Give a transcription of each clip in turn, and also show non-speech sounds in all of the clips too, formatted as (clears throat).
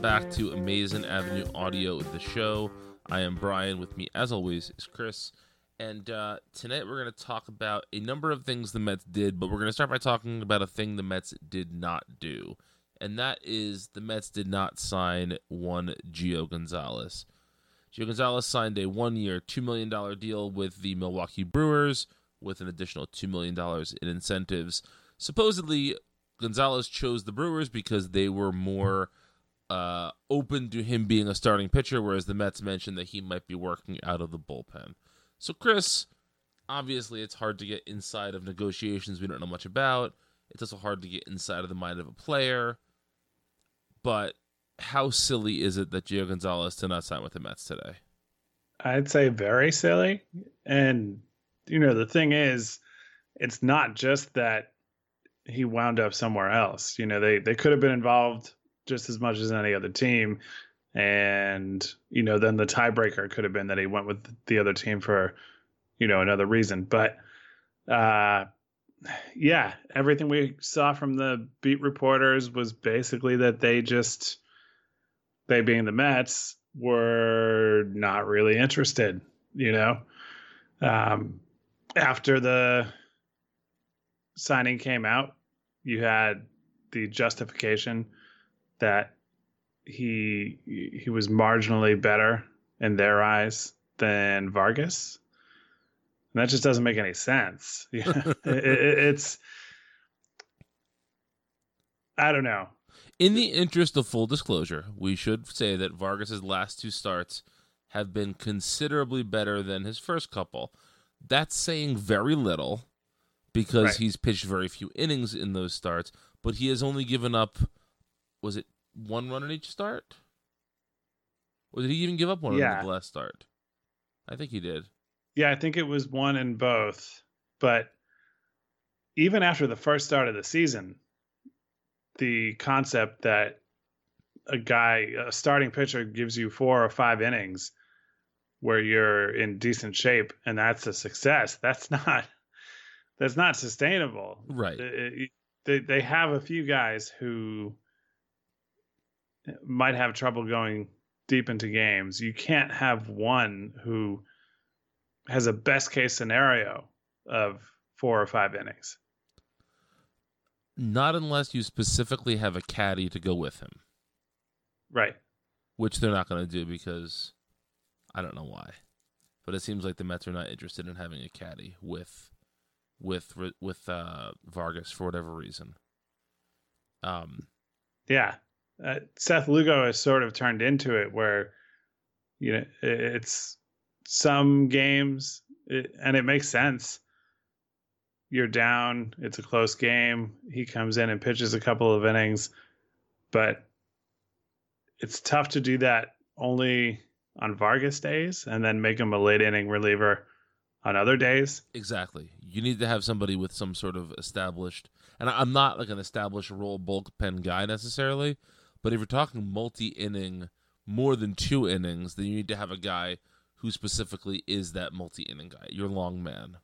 Back to Amazin' Avenue Audio, of the show. I am Brian. With me, as always, is Chris. And uh, tonight we're going to talk about a number of things the Mets did, but we're going to start by talking about a thing the Mets did not do. And that is the Mets did not sign one Gio Gonzalez. Gio Gonzalez signed a one year, $2 million deal with the Milwaukee Brewers with an additional $2 million in incentives. Supposedly, Gonzalez chose the Brewers because they were more uh, open to him being a starting pitcher, whereas the Mets mentioned that he might be working out of the bullpen. So, Chris, obviously, it's hard to get inside of negotiations we don't know much about. It's also hard to get inside of the mind of a player. But how silly is it that Gio Gonzalez did not sign with the Mets today? I'd say very silly. And, you know, the thing is, it's not just that he wound up somewhere else. You know, they they could have been involved just as much as any other team, and you know, then the tiebreaker could have been that he went with the other team for, you know, another reason. But, uh, yeah, everything we saw from the beat reporters was basically that they just, they being the Mets, were not really interested. You know, um, after the signing came out, you had the justification that he he was marginally better in their eyes than Vargas. And that just doesn't make any sense. (laughs) (laughs) it, it, it's I don't know. In the interest of full disclosure, we should say that Vargas's last two starts have been considerably better than his first couple. That's saying very little because right. he's pitched very few innings in those starts, but he has only given up was it one run in each start? Or did he even give up one yeah. in the last start? I think he did. Yeah, I think it was one in both. But even after the first start of the season, the concept that a guy, a starting pitcher, gives you four or five innings where you're in decent shape and that's a success. That's (laughs) not that's not sustainable. Right. They they have a few guys who might have trouble going deep into games. You can't have one who has a best case scenario of four or five innings. Not unless you specifically have a caddy to go with him. Right. Which they're not going to do because I don't know why. But it seems like the Mets are not interested in having a caddy with with with uh, Vargas for whatever reason. Um yeah. Uh, Seth Lugo has sort of turned into it where you know it's some games it, and it makes sense you're down, it's a close game. He comes in and pitches a couple of innings, but it's tough to do that only on Vargas days and then make him a late inning reliever on other days. Exactly. You need to have somebody with some sort of established, and I'm not like an established role bullpen guy necessarily, but if you're talking multi inning, more than two innings, then you need to have a guy who specifically is that multi inning guy, your long man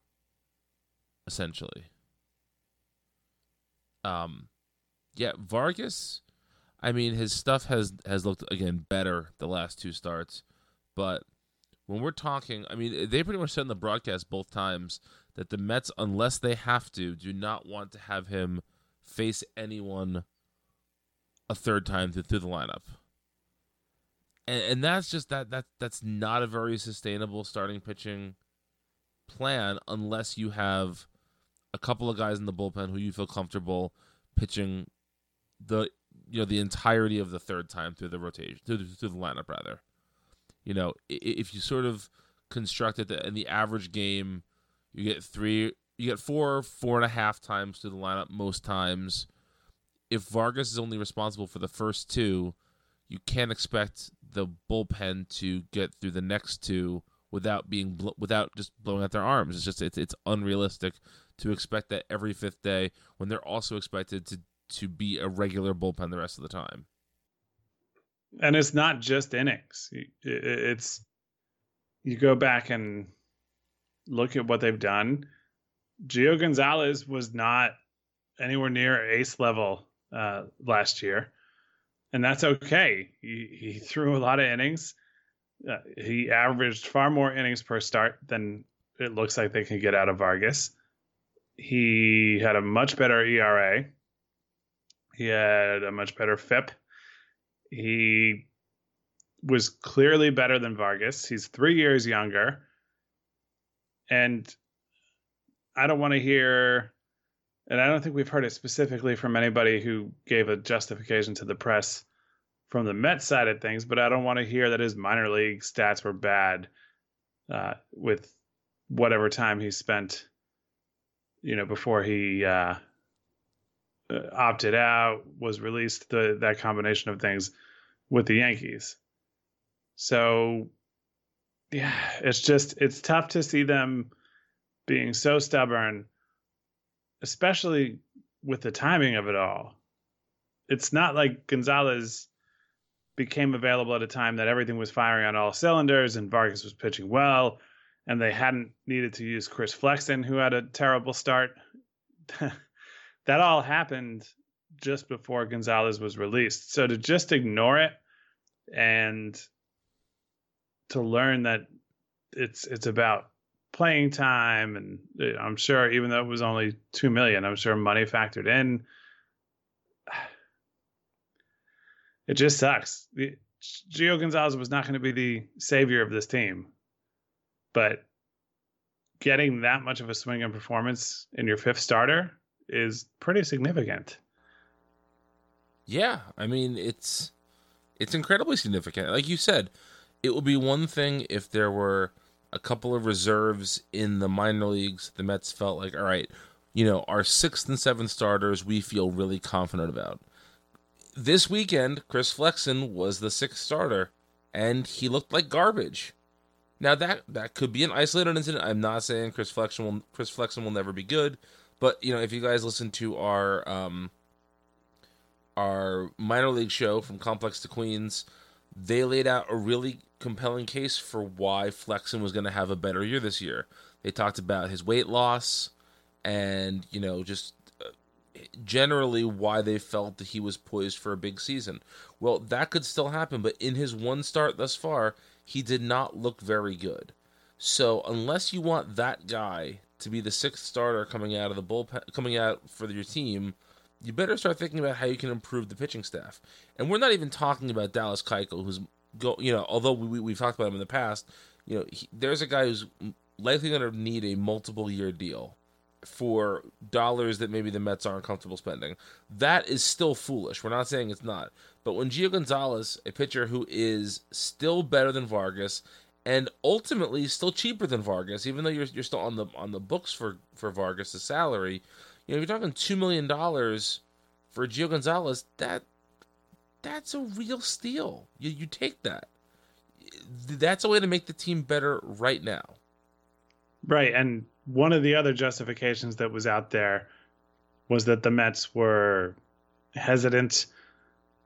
essentially. Um, yeah, Vargas. I mean, his stuff has has looked again better the last two starts, but when we're talking, I mean, they pretty much said in the broadcast both times that the Mets, unless they have to, do not want to have him face anyone a third time through, the lineup. And, and that's just that that that's not a very sustainable starting pitching plan unless you have a couple of guys in the bullpen who you feel comfortable pitching the you know the entirety of the third time through the rotation through through the lineup rather. You know, if you sort of construct it in the average game, you get three, you get four, four and a half times through the lineup most times. If Vargas is only responsible for the first two, you can't expect the bullpen to get through the next two without being without just blowing out their arms. It's just it's it's unrealistic to expect that every fifth day when they're also expected to to be a regular bullpen the rest of the time. And it's not just innings. It's you go back and look at what they've done. Gio Gonzalez was not anywhere near ace level uh, last year, and that's okay. He, he threw a lot of innings. Uh, he averaged far more innings per start than it looks like they can get out of Vargas. He had a much better ERA. He had a much better FIP. He was clearly better than Vargas. He's three years younger. And I don't want to hear, and I don't think we've heard it specifically from anybody who gave a justification to the press from the Mets side of things, but I don't want to hear that his minor league stats were bad uh, with whatever time he spent you know, before he uh, uh, opted out, was released, the that combination of things with the Yankees. So, yeah, it's just it's tough to see them being so stubborn, especially with the timing of it all. It's not like Gonzalez became available at a time that everything was firing on all cylinders and Vargas was pitching well and they hadn't needed to use Chris Flexen, who had a terrible start. (laughs) that all happened just before Gonzalez was released. So to just ignore it and to learn that it's it's about playing time and uh, I'm sure even though it was only 2 million, I'm sure money factored in. (sighs) It just sucks. Gio Gonzalez was not going to be the savior of this team but getting that much of a swing in performance in your fifth starter is pretty significant. Yeah, I mean it's it's incredibly significant. Like you said, it would be one thing if there were a couple of reserves in the minor leagues. The Mets felt like, all right, you know, our sixth and seventh starters we feel really confident about. This weekend, Chris Flexen was the sixth starter, and he looked like garbage Now that that could be an isolated incident. I'm not saying Chris Flexen will Chris Flexen will never be good, but you know if you guys listen to our um our minor league show from Complex to Queens, they laid out a really compelling case for why Flexen was going to have a better year this year. They talked about his weight loss and you know just uh, generally why they felt that he was poised for a big season. Well, that could still happen, but in his one start thus far, he did not look very good. So unless you want that guy to be the sixth starter coming out of the bullpen, coming out for your team, you better start thinking about how you can improve the pitching staff. And we're not even talking about Dallas Keuchel, who's go, you know, although we, we've talked about him in the past, you know, he, there's a guy who's likely going to need a multiple year deal for dollars that maybe the Mets aren't comfortable spending. That is still foolish. We're not saying it's not. But when Gio Gonzalez, a pitcher who is still better than Vargas and ultimately still cheaper than Vargas, even though you're you're still on the on the books for for Vargas' salary, you know, you're talking two million dollars for Gio Gonzalez. That that's a real steal. You you take that. That's a way to make the team better right now. Right, and one of the other justifications that was out there was that the Mets were hesitant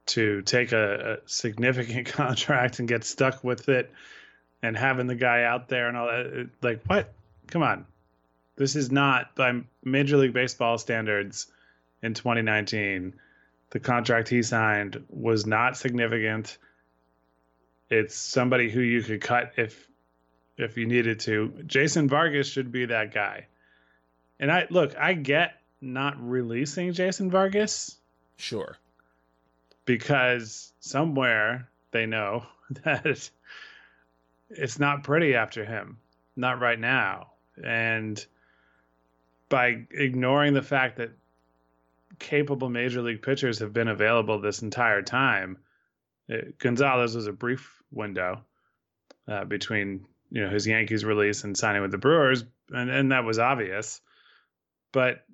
to take a, a, significant (laughs) contract and get stuck with it and having the guy out there and all that. Like, what? Come on. This is not by Major League Baseball standards in 2019. The contract he signed was not significant. It's somebody who you could cut if if you needed to. Jason Vargas should be that guy. And I look, I get not releasing Jason Vargas. Sure. Because somewhere they know (laughs) that it's not pretty after him. Not right now. And by ignoring the fact that capable major league pitchers have been available this entire time, it, Gonzalez was a brief window uh, between you know his Yankees release and signing with the Brewers, and and that was obvious. But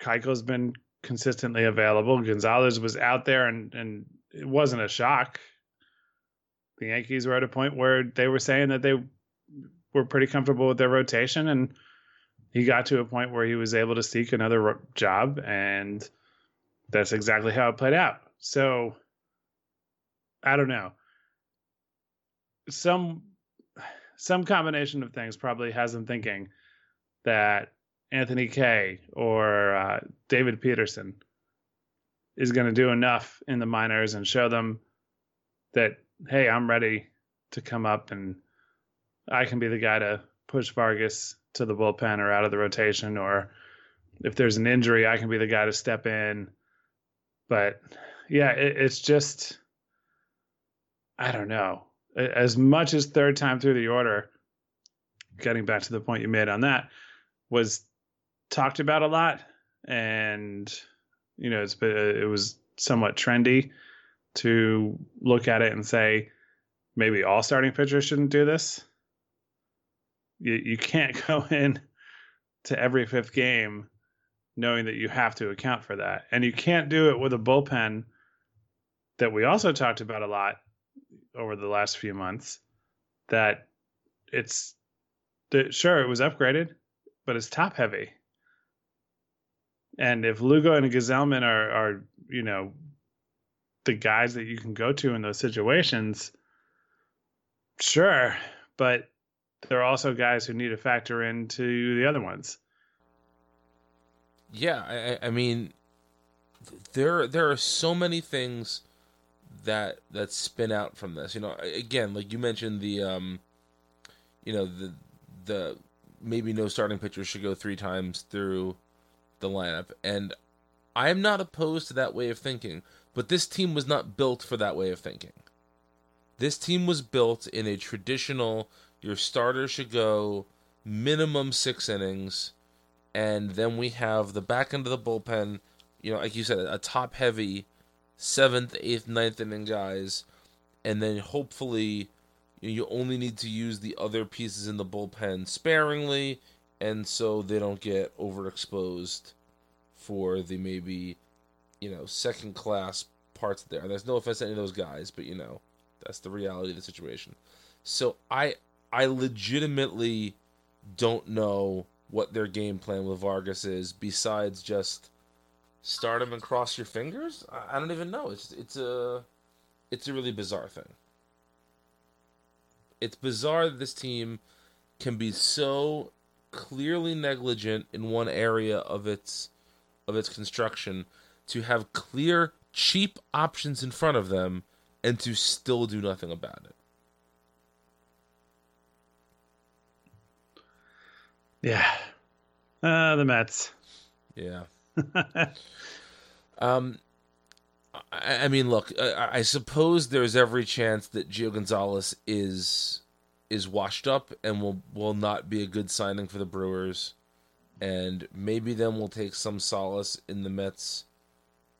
Keuchel's been consistently available. Gonzalez was out there, and and it wasn't a shock. The Yankees were at a point where they were saying that they were pretty comfortable with their rotation, and he got to a point where he was able to seek another job, and that's exactly how it played out. So I don't know. Some some combination of things probably has him thinking that Anthony Kay or uh, David Peterson is going to do enough in the minors and show them that hey, I'm ready to come up and I can be the guy to push Vargas to the bullpen or out of the rotation or if there's an injury, I can be the guy to step in. But yeah, it, it's just I don't know as much as third time through the order, getting back to the point you made on that, was talked about a lot, and you know, it's but it was somewhat trendy to look at it and say maybe all starting pitchers shouldn't do this. You you can't (laughs) go in to every fifth game knowing that you have to account for that, and you can't do it with a bullpen that we also talked about a lot over the last few months that it's that sure it was upgraded, but it's top heavy. And if Lugo and Gsellman are are you know the guys that you can go to in those situations, sure, but there are also guys who need to factor into the other ones. Yeah, I, I mean, there there are so many things that that spin out from this. You know, again, like you mentioned the um you know, the the maybe no starting pitcher should go three times through the lineup and I am not opposed to that way of thinking, but this team was not built for that way of thinking. This team was built in a traditional your starter should go minimum 6 innings and then we have the back end of the bullpen, you know, like you said, a top heavy seventh, eighth, ninth inning guys, and then hopefully you only need to use the other pieces in the bullpen sparingly, and so they don't get overexposed for the maybe you know second class parts there. There's no offense to any of those guys, but you know that's the reality of the situation. So I I legitimately don't know what their game plan with Vargas is besides just start him and cross your fingers. I don't even know. It's it's a it's a really bizarre thing. It's bizarre that this team can be so clearly negligent in one area of its of its construction to have clear cheap options in front of them and to still do nothing about it. Yeah. Uh, the Mets. Yeah. (laughs) um, I, I mean, look, I, I suppose there's every chance that Gio Gonzalez is is washed up and will will not be a good signing for the Brewers, and maybe then we'll take some solace in the Mets.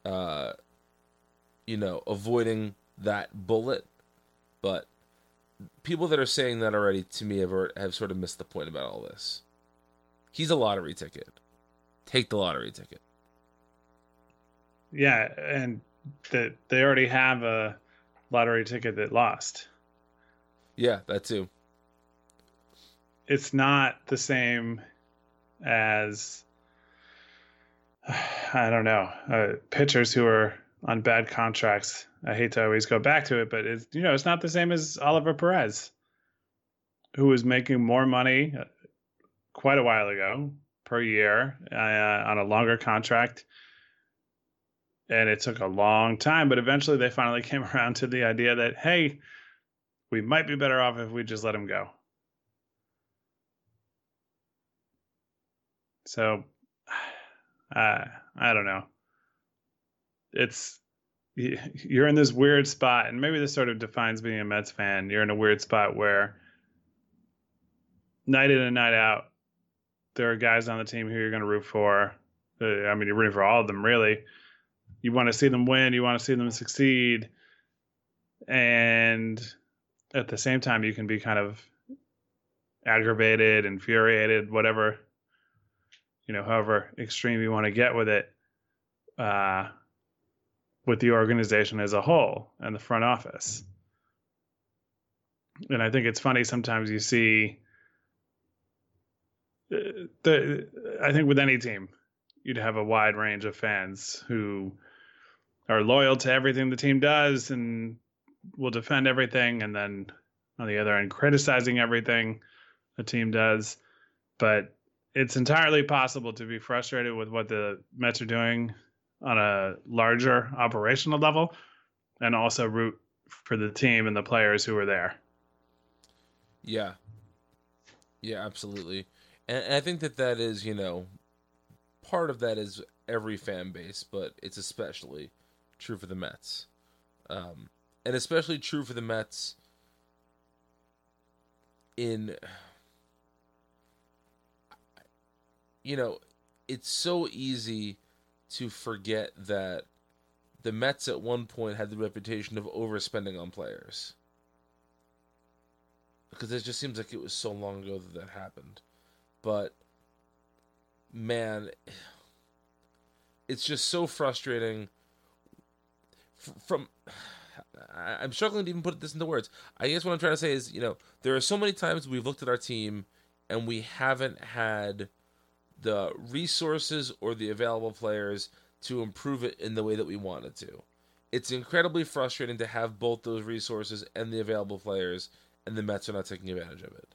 Uh, you know, avoiding that bullet, but people that are saying that already to me have have sort of missed the point about all this. He's a lottery ticket. Take the lottery ticket. Yeah, and that they already have a lottery ticket that lost. Yeah, that too. It's not the same as (sighs) I don't know uh, pitchers who are on bad contracts. I hate to always go back to it, but it's you know it's not the same as Oliver Perez, who was making more money quite a while ago per year uh, on a longer contract. And it took a long time, but eventually they finally (laughs) came around to the idea that, hey, we might be better off if we just let him go. So, (sighs) uh, I don't know. It's (laughs) you're in this weird spot, and maybe this sort of defines being a Mets fan. You're in a weird spot where night in and night out, there are guys on the team who you're going to root for. Uh, I mean, you're rooting for all of them, really. You want to see them win. You want to see them succeed, and at the same time, you can be kind of aggravated, infuriated, whatever, you know, however extreme you want to get with it, uh, with the organization as a whole and the front office. And I think it's funny sometimes you see the I think with any team, you'd have a wide range of fans who are loyal to everything the team does and will defend everything, and then on the other end, criticizing everything the team does. But it's entirely possible to be frustrated with what the Mets are doing on a larger operational level, and also root for the team and the players who are there. Yeah. Yeah, absolutely and I think that that is, you know, part of that is every fan base, but it's especially true for the Mets, um, and especially true for the Mets in, you know, it's so easy to forget that the Mets at one point had the reputation of overspending on players. Because it just seems like it was so long ago that that happened but man, it's just so frustrating. From I'm struggling to even put this into words. I guess what I'm trying to say is, you know, there are so many times we've looked at our team and we haven't had the resources or the available players to improve it in the way that we wanted to. It's incredibly frustrating to have both those resources and the available players, and the Mets are not taking advantage of it.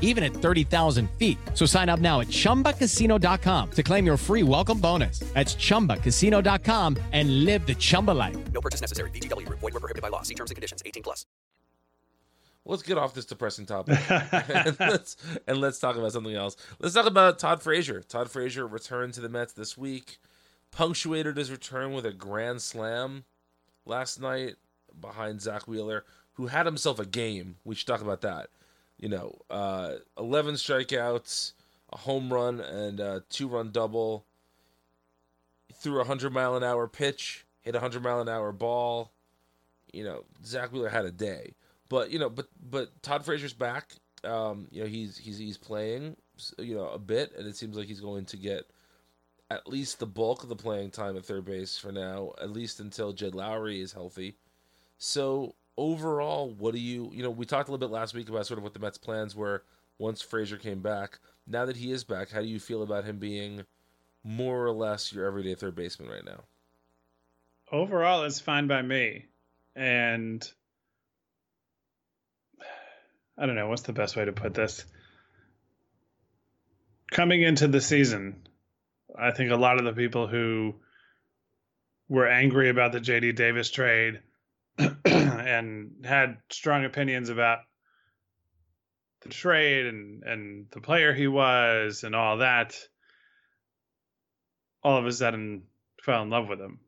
even at 30,000 feet. So sign up now at chumbacasino.com to claim your free welcome bonus. That's chumbacasino.com and live the Chumba life. No purchase necessary. VGW Group. Void were prohibited by law. See terms and conditions. 18 plus. Let's get off this depressing topic and (laughs) let's and let's talk about something else. Let's talk about Todd Frazier. Todd Frazier returned to the Mets this week, punctuated his return with a grand slam last night behind Zack Wheeler, who had himself a game. We should talk about that. You know, uh, eleven strikeouts, a home run, and a two-run double. Threw a hundred mile an hour pitch, hit a hundred mile an hour ball. You know, Zack Wheeler had a day. But you know, but but Todd Frazier's back. Um, you know, he's he's he's playing, you know, a bit, and it seems like he's going to get at least the bulk of the playing time at third base for now, at least until Jed Lowrie is healthy. So overall, what do you you know? We talked a little bit last week about sort of what the Mets' plans were once Frazier came back. Now that he is back, how do you feel about him being more or less your everyday third baseman right now? Overall, it's fine by me, and I don't know what's the best way to put this. Coming into the season, I think a lot of the people who were angry about the JD Davis trade (clears throat) and had strong opinions about the trade and and the player he was and all that all of a sudden fell in love with him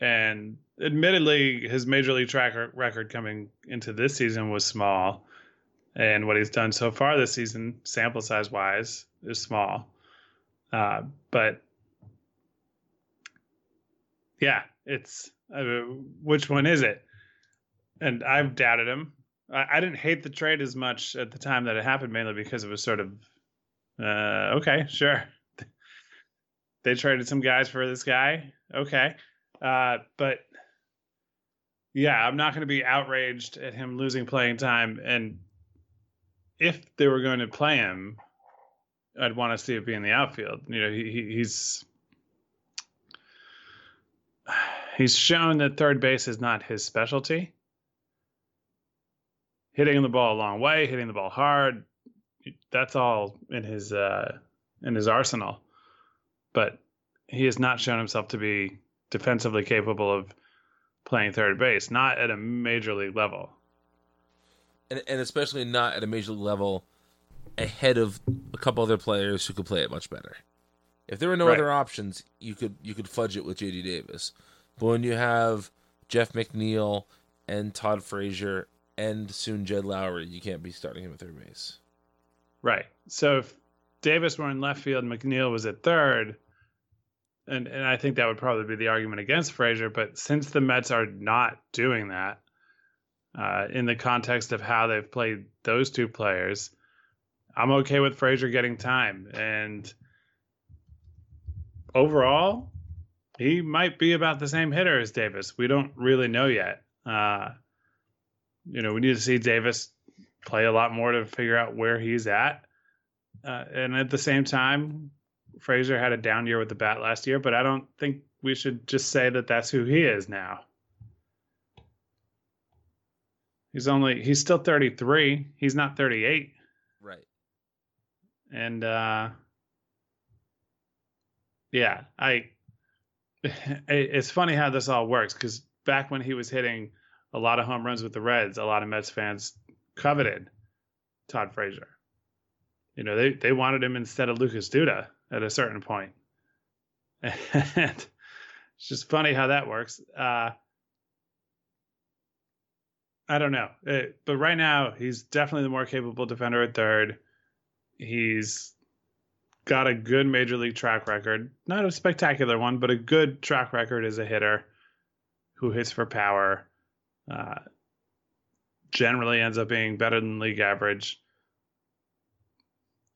and admittedly his major league track record coming into this season was small and what he's done so far this season, sample size wise, is small. Uh, but yeah, it's uh, which one is it? And I've doubted him. I, I, didn't hate the trade as much at the time that it happened, mainly because it was sort of uh, okay, sure. (laughs) they traded some guys for this guy, okay, uh, but yeah, I'm not going to be outraged at him losing playing time and if they were going to play him, I'd want to see it be in the outfield. You know, he, he's (sighs) he's shown that third base is not his specialty. Hitting the ball a long way, hitting the ball hard, that's all in his uh, in his arsenal. But he has not shown himself to be defensively capable of playing third base, not at a major league level and, and especially not at a major league level ahead of a couple other players who could play it much better. If there were no right. other options, you could you could fudge it with JD Davis. But when you have Jeff McNeil and Todd Frazier and soon Jed Lowrie, you can't be starting him at third base. Right. So if Davis were in left field, McNeil was at third, and and I think that would probably be the argument against Frazier. But since the Mets are not doing that, uh, in the context of how they've played those two players, I'm okay with Frazier getting time. And overall, he might be about the same hitter as Davis. We don't really know yet. Uh, you know, we need to see Davis play a lot more to figure out where he's at. Uh, and at the same time, Frazier had a down year with the bat last year, but I don't think we should just say that that's who he is now. He's only he's still 33. He's not 38. Right. And uh yeah, I (laughs) it's funny how this all works cuz back when he was hitting a lot of home runs with the Reds, a lot of Mets fans coveted Todd Frazier. You know, they they wanted him instead of Lucas Duda at a certain point. (laughs) And it's just funny how that works. Uh I don't know. It, uh, but right now, he's definitely the more capable defender at third. He's got a good major league track record. Not a spectacular one, but a good track record as a hitter who hits for power. Uh, generally ends up being better than league average.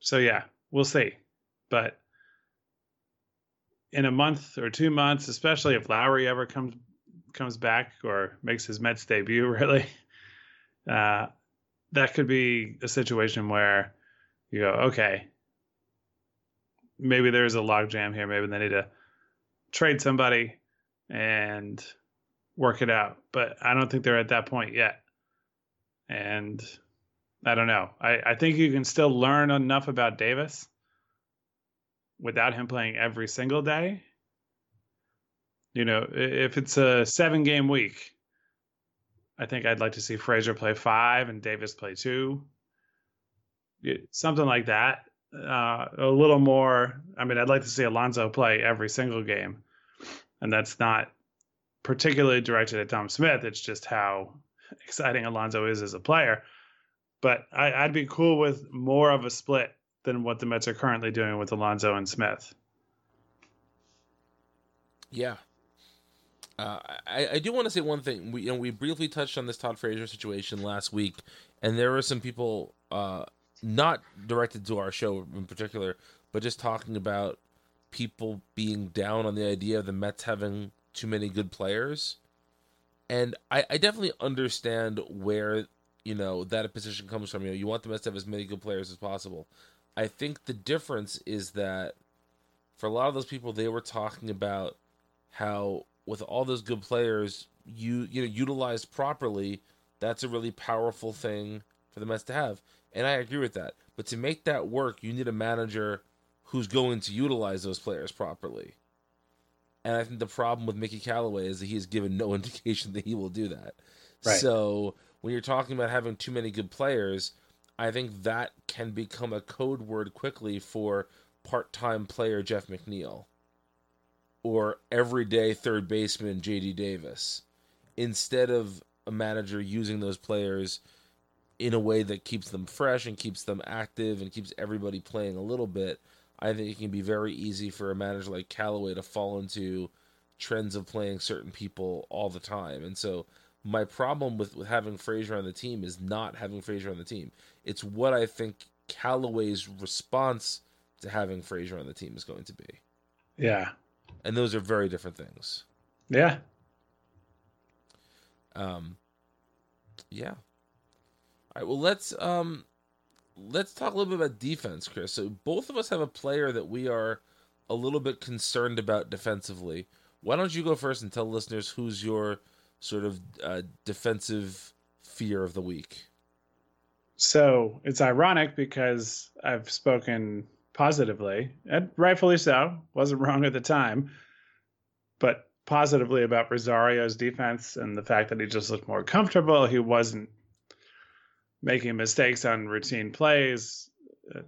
So, yeah, we'll see. But in a month or two months, especially if Lowrie ever comes comes back or makes his Mets debut, (laughs) really, uh, that could be a situation where you go, okay, maybe there's a logjam here. Maybe they need to trade somebody. and work it out. But I don't think they're at that point yet. And I don't know. I, I think you can still learn enough about Davis without him playing every single day. You know, if it's a seven game week, I think I'd like to see Frazier play five and Davis play two. Something like that. Uh, a little more. I mean, I'd like to see Alonso play every single game. And that's not particularly directed at Dom Smith. It's just how exciting Alonso is as a player. But I, would be cool with more of a split than what the Mets are currently doing with Alonso and Smith. Yeah. Uh, I, I do want to say one thing. We you know, we briefly touched on this Todd Frazier situation last week, and there were some people, uh, not directed to our show in particular, but just talking about people being down on the idea of the Mets having too many good players. And I, I definitely understand where you know that position comes from. You know, you want the Mets to have as many good players as possible. I think the difference is that for a lot of those people, they were talking about how with all those good players, you you know utilized properly, that's a really powerful thing for the Mets to have. And I agree with that. But to make that work, you need a manager who's going to utilize those players properly. And I think the problem with Mickey Callaway is that he has given no (laughs) indication that he will do that. Right. So when you're talking about having too many good players, I think that can become a code word quickly for part-time player Jeff McNeil or everyday third baseman JD Davis instead of a manager using those players in a way that keeps them fresh and keeps them active and keeps everybody playing a little bit. I think it can be very easy for a manager like Callaway to fall into trends of playing certain people all the time. And so my problem with, with having Frazier on the team is not having Frazier on the team. It's what I think Callaway's response to having Frazier on the team is going to be. Yeah. And those are very different things. Yeah. Um yeah. All right, well let's um let's talk a little bit about defense, Chris. So both of us have a player that we are a little bit concerned about defensively. Why don't you go first and tell listeners who's your sort of uh, defensive fear of the week? So it's ironic because I've spoken positively, and rightfully so, wasn't wrong at the time, but positively about Rosario's defense and the fact that he just looked more comfortable. He wasn't making mistakes on routine plays. Uh,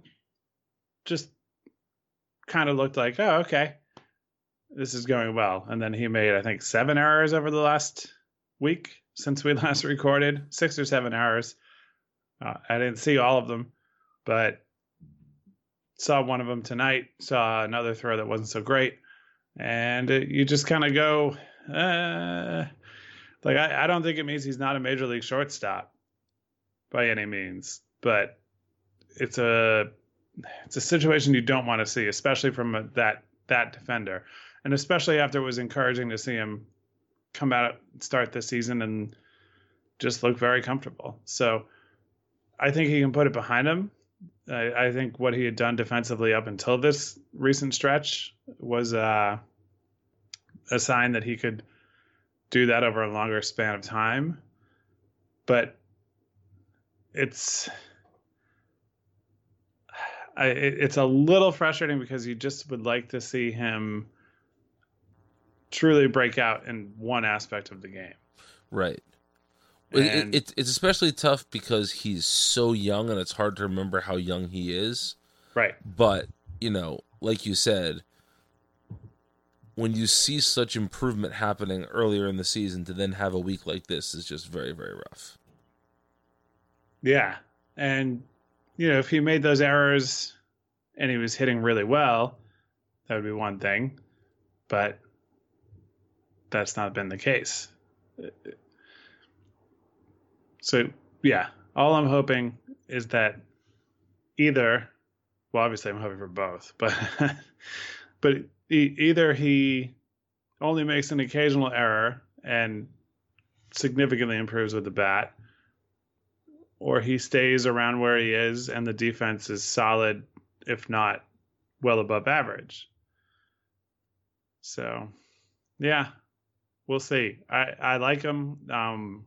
just kind of looked like, oh, okay, this is going well. And then he made, I think, seven errors over the last week since we (laughs) last recorded, six or seven errors. Uh, I didn't see all of them, but saw one of them tonight. Saw another throw that wasn't so great, and it, you just kind of go, uh, like I, I don't think it means he's not a major league shortstop by any means, but it's a it's a situation you don't want to see, especially from a, that that defender, and especially after it was encouraging to see him come out start this season and just look very comfortable. So I think he can put it behind him. I, I think what he had done defensively up until this recent stretch was uh, a sign that he could do that over a longer span of time. But it's I, it's a little frustrating because you just would like to see him truly break out in one aspect of the game. Right. It, it, it's especially tough because he's so young and it's hard to remember how young he is. Right. But, you know, like you said, when you see such improvement happening earlier in the season to then have a week like this is just very, very rough. Yeah. And, you know, if he made those errors and he was hitting really well, that would be one thing. But that's not been the case. So yeah, all I'm hoping is that either, well, obviously I'm hoping for both, but (laughs) but either he only makes an occasional error and significantly improves with the bat, or he stays around where he is and the defense is solid, if not well above average. So, yeah, we'll see. I I like him. Um,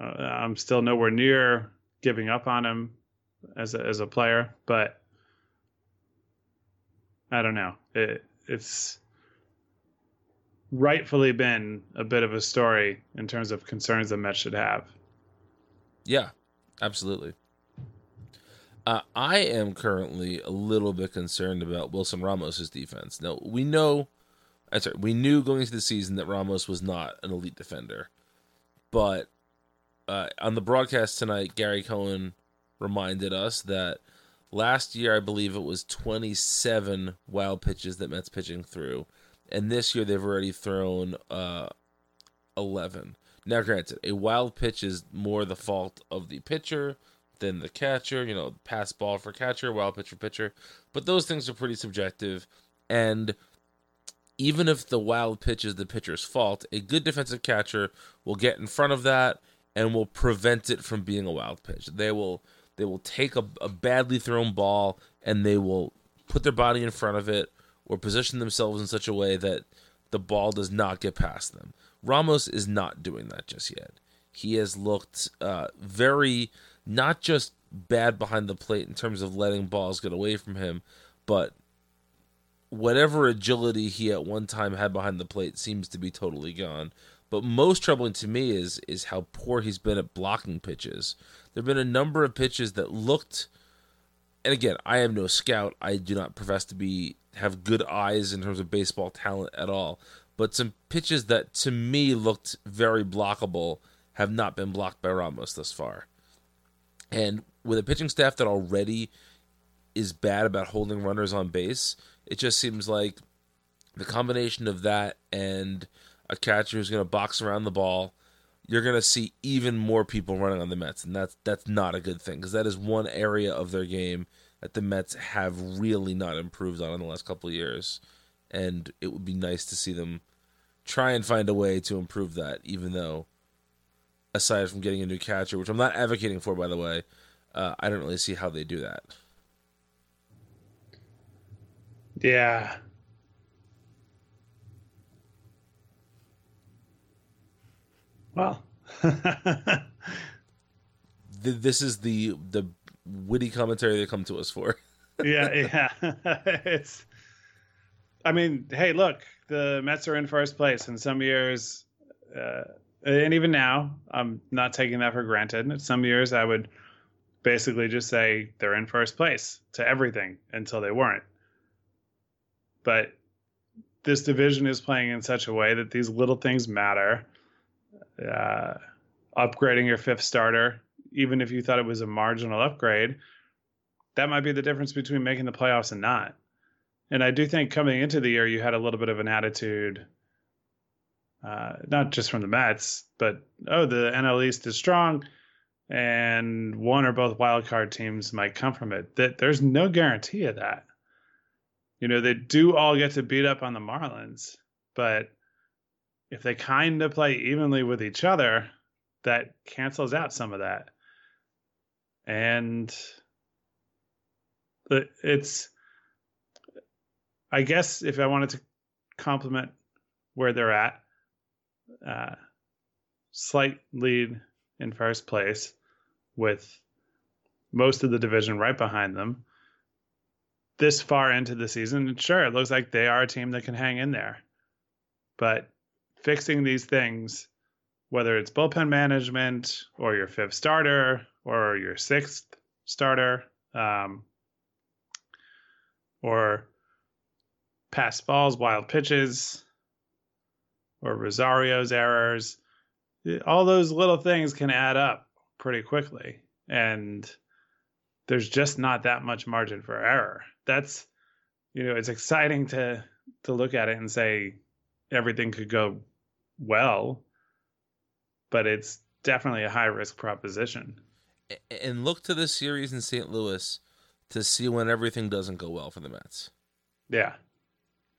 uh, I'm still nowhere near giving up on him as a, as a player, but I don't know. It it's rightfully been a bit of a story in terms of concerns the Mets should have. Yeah, absolutely. Uh, I am currently a little bit concerned about Wilson Ramos's defense. Now we know, I'm sorry, we knew going into the season that Ramos was not an elite defender, but uh, on the broadcast tonight, Gary Cohen reminded us that last year I believe it was 27 wild pitches that Mets pitching threw, and this year they've already thrown uh, 11. Now, granted, a wild pitch is more the fault of the pitcher than the catcher. You know, pass ball for catcher, wild pitch for pitcher. But those things are pretty subjective. And even if the wild pitch is the pitcher's fault, a good defensive catcher will get in front of that and will prevent it from being a wild pitch. They will they will take a, a badly thrown ball and they will put their body in front of it or position themselves in such a way that the ball does not get past them. Ramos is not doing that just yet. He has looked uh, very not just bad behind the plate in terms of letting balls get away from him, but whatever agility he at one time had behind the plate seems to be totally gone. But most troubling to me is is how poor he's been at blocking pitches. There've been a number of pitches that looked and again, I am no scout. I do not profess to be have good eyes in terms of baseball talent at all. But some pitches that to me looked very blockable have not been blocked by Ramos thus far. And with a pitching staff that already is bad about holding runners on base, it just seems like the combination of that and a catcher who's going to box around the ball, you're going to see even more people running on the Mets, and that's that's not a good thing because that is one area of their game that the Mets have really not improved on in the last couple of years, and it would be nice to see them try and find a way to improve that, even though aside from getting a new catcher, which I'm not advocating for, by the way, uh, I don't really see how they do that. Yeah. Well, (laughs) this is the the witty commentary they come to us for. yeah, (laughs) yeah. (laughs) it's. I mean, hey, look, the Mets are in first place. In some years, uh, and even now, I'm not taking that for granted. Some years, I would basically just say they're in first place to everything until they weren't. But this division is playing in such a way that these little things matter. Uh, upgrading your fifth starter, even if you thought it was a marginal upgrade, that might be the difference between making the playoffs and not. And I do think coming into the year, you had a little bit of an attitude uh, not just from the Mets, but oh, the NL East is strong, and one or both wild card teams might come from it. That there's no guarantee of that. You know, they do all get to beat up on the Marlins, but if they kind of play evenly with each other, that cancels out some of that. And it's, I guess, if I wanted to compliment where they're at, uh, slight lead in first place with most of the division right behind them. This far into the season, sure, it looks like they are a team that can hang in there. But fixing these things, whether it's bullpen management or your fifth starter or your sixth starter, um, or pass balls, wild pitches, or Rosario's errors. All those little things can add up pretty quickly. And there's just not that much margin for error. That's you know, it's exciting to to look at it and say everything could go well, but it's definitely a high risk proposition. And look to the series in St. Louis to see when everything doesn't go well for the Mets. Yeah.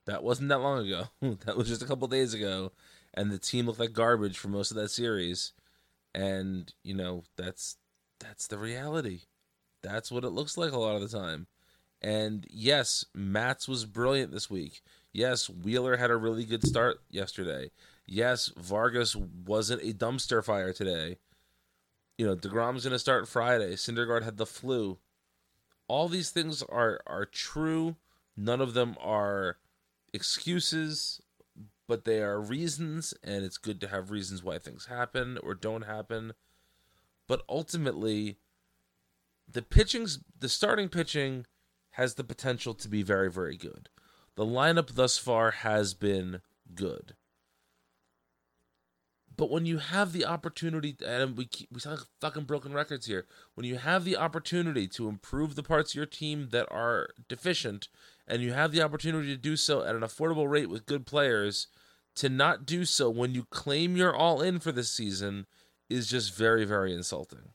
That wasn't that long ago. (laughs) that was just a couple days ago, and the team looked like garbage for most of that series. And you know that's that's the reality. That's what it looks like a lot of the time. And yes, Matz was brilliant this week. Yes, Wheeler had a really good start yesterday. Yes, Vargas wasn't a dumpster fire today. You know, DeGrom's going to start Friday. Syndergaard had the flu. All these things are are true. None of them are excuses, but they are reasons, and it's good to have reasons why things happen or don't happen. But ultimately, the pitching's the starting pitching has the potential to be very, very good. The lineup thus far has been good. But when you have the opportunity, and we keep, we sound like fucking broken records here. When you have the opportunity to improve the parts of your team that are deficient, and you have the opportunity to do so at an affordable rate with good players, to not do so when you claim you're all in for this season is just very, very insulting.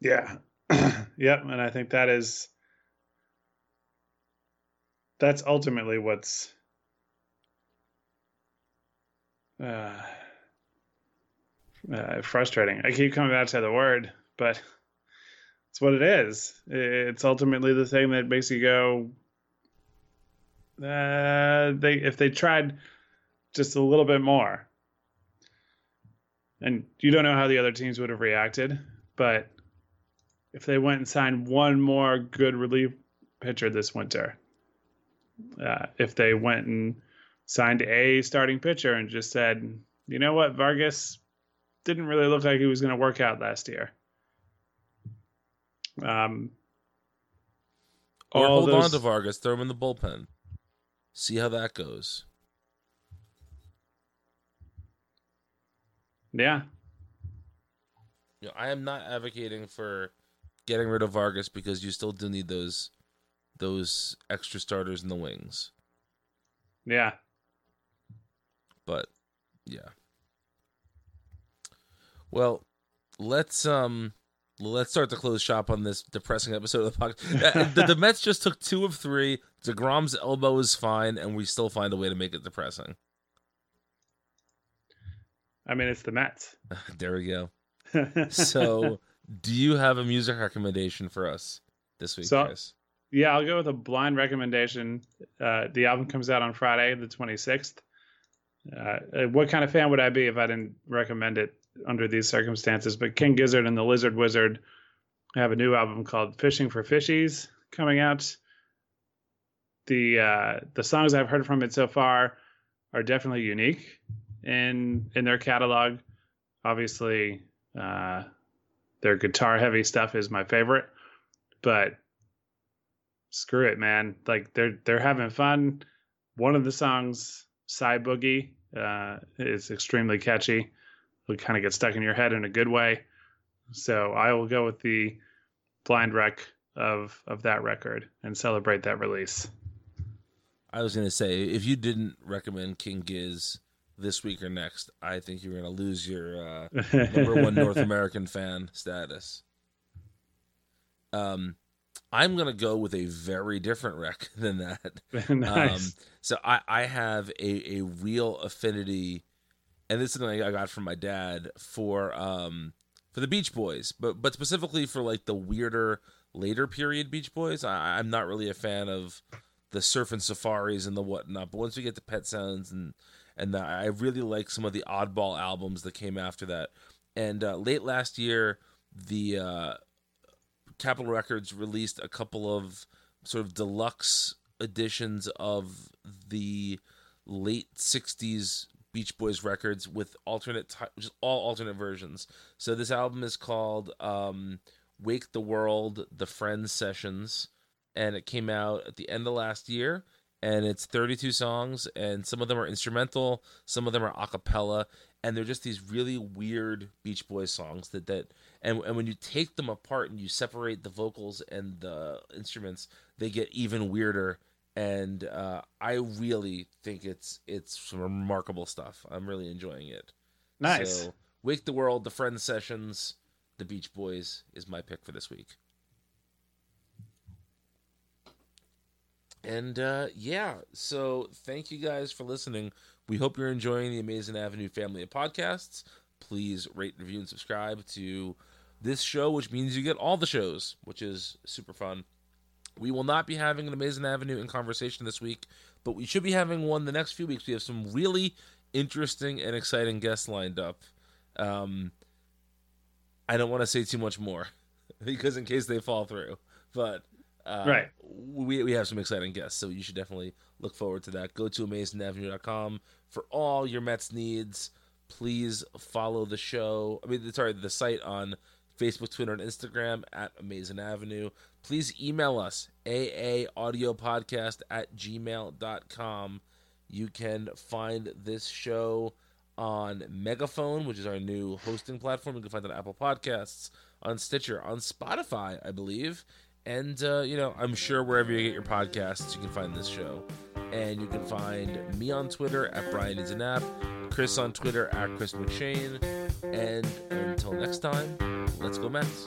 Yeah. (clears throat) yep. And I think that is that's ultimately what's uh, uh, frustrating. I keep coming back to the word, but it's what it is. It's ultimately the thing that makes you go. Uh, they if they tried just a little bit more, and you don't know how the other teams would have reacted, but if they went and signed one more good relief pitcher this winter, uh, if they went and signed a starting pitcher and just said, you know what, Vargas didn't really look like he was going to work out last year. Um, or hold on to Vargas, throw him in the bullpen, see how that goes. yeah, You know, I am not advocating for getting rid of Vargas because you still do need those those extra starters in the wings. yeah. But yeah. Well, let's um let's start to close shop on this depressing episode of the podcast. the, the Mets just took two of three. Degrom's elbow is fine, and we still find a way to make it depressing. I mean, it's the Mets. (laughs) there we go. (laughs) So, do you have a music recommendation for us this week, So- Chris? Yeah, I'll go with a blind recommendation. Uh, the album comes out on Friday, the 26th. Uh, what kind of fan would I be if I didn't recommend it under these circumstances? But King Gizzard and the Lizard Wizard have a new album called "Fishing for Fishies" coming out. The uh, the songs I've heard from it so far are definitely unique in in their catalog. Obviously, uh, their guitar heavy stuff is my favorite, but screw it, man. Like they're they're having fun. One of the songs, "Cyboogie," uh, is extremely catchy. Will kind of get stuck in your head in a good way. So I will go with the blind wreck of of that record and celebrate that release. I was gonna say if you didn't recommend King Giz this week or next, I think you're gonna lose your uh, number one North (laughs) American fan status. Um, I'm gonna go with a very different rec (laughs) than that. (laughs) nice. Um, so I, I have a, a real affinity, and this is something I got from my dad for um for the Beach Boys, but but specifically for like the weirder later period Beach Boys. I, I'm not really a fan of the surf and safaris and the whatnot. But once we get to Pet Sounds and and the, I really like some of the oddball albums that came after that. And uh, late last year, the uh, Capitol Records released a couple of sort of deluxe editions of the late 60s Beach Boys records with alternate ti just all alternate versions. So this album is called um, Wake the World: The Friends Sessions and it came out at the end of last year and it's 32 songs and some of them are instrumental, some of them are a cappella and they're just these really weird Beach Boys songs that that and and when you take them apart and you separate the vocals and the instruments, they get even weirder. And uh, I really think it's it's some remarkable stuff. I'm really enjoying it. nice. So, Wake the World, the Friends Sessions, the Beach Boys is my pick for this week. And uh, yeah, so thank you guys for listening. We hope you're enjoying the Amazin' Avenue family of podcasts. Please rate, review, and subscribe to this show, which means you get all the shows, which is super fun. We will not be having an Amazin' Avenue in conversation this week but we should be having one the next few weeks. We have some really interesting and exciting guests lined up. Um, I don't want to say too much more (laughs) because in case they fall through, but uh, Right. we we have some exciting guests, so you should definitely look forward to that. Go to amazinavenue.com for all your Mets needs. Please follow the show. I mean, sorry, the site on Facebook, Twitter, and Instagram at Amazin' Avenue. Please email us, aaaudiopodcast at gmail.com. You can find this show on Megaphone, which is our new hosting platform. You can find it on Apple Podcasts, on Stitcher, on Spotify, I believe. And, uh, you know, I'm sure wherever you get your podcasts, you can find this show. And you can find me on Twitter at Brian Needs a Nap, Chris on Twitter at Chris McShane. And until next time, let's go Mets.